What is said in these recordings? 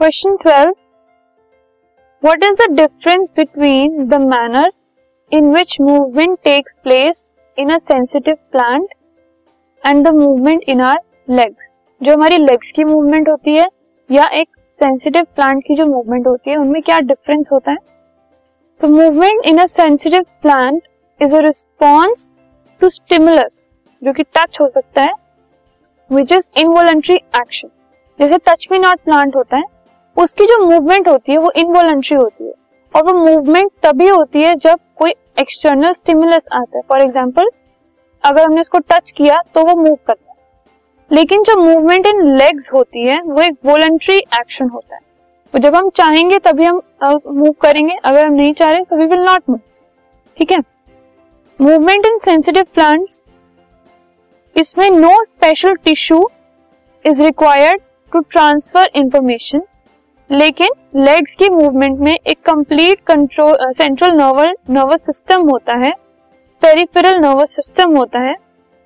Question twelve what is the difference between the manner in which movement takes place in a sensitive plant and the movement in our legs जो हमारी legs की movement होती है या एक sensitive plant की जो movement होती है, उनमें क्या डिफरेंस होता है? तो movement in a sensitive plant is a response to stimulus जो कि टच हो सकता है विच इज़ इनवॉलेंट्री एक्शन जैसे टच मी नॉट प्लांट होता है उसकी जो मूवमेंट होती है, वो इनवॉलेंट्री होती है। और वो मूवमेंट तभी होती है जब कोई एक्सटर्नल स्टिमुलस आता है। फॉर एग्ज़ाम्पल अगर हमने उसको टच किया तो वो मूव करता है। लेकिन जो मूवमेंट इन लेग्स होती है, वो एक वॉलेंट्री एक्शन होता है। तो जब हम चाहेंगे, तभी हम मूव करेंगे। अगर हम नहीं चाह रहे तो वी विल नॉट मूव ठीक है? मूवमेंट इन सेंसिटिव प्लांट्स इसमें no special tissue is required to transfer information लेकिन लेग्स की मूवमेंट में एक complete control central neural nervous system होता है पेरिफेरल नर्वस सिस्टम होता है,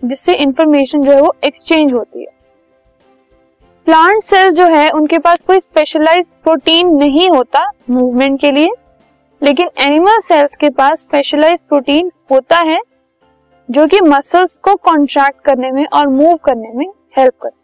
जिससे इंफॉर्मेशन जो है वो एक्सचेंज होती है। प्लांट सेल जो है, उनके पास कोई स्पेशलाइज प्रोटीन नहीं होता मूवमेंट के लिए, लेकिन एनिमल सेल्स के पास स्पेशलाइज प्रोटीन होता है, जो कि मसल्स को कॉन्ट्रैक्ट करने में और मूव करने में हेल्प करता है।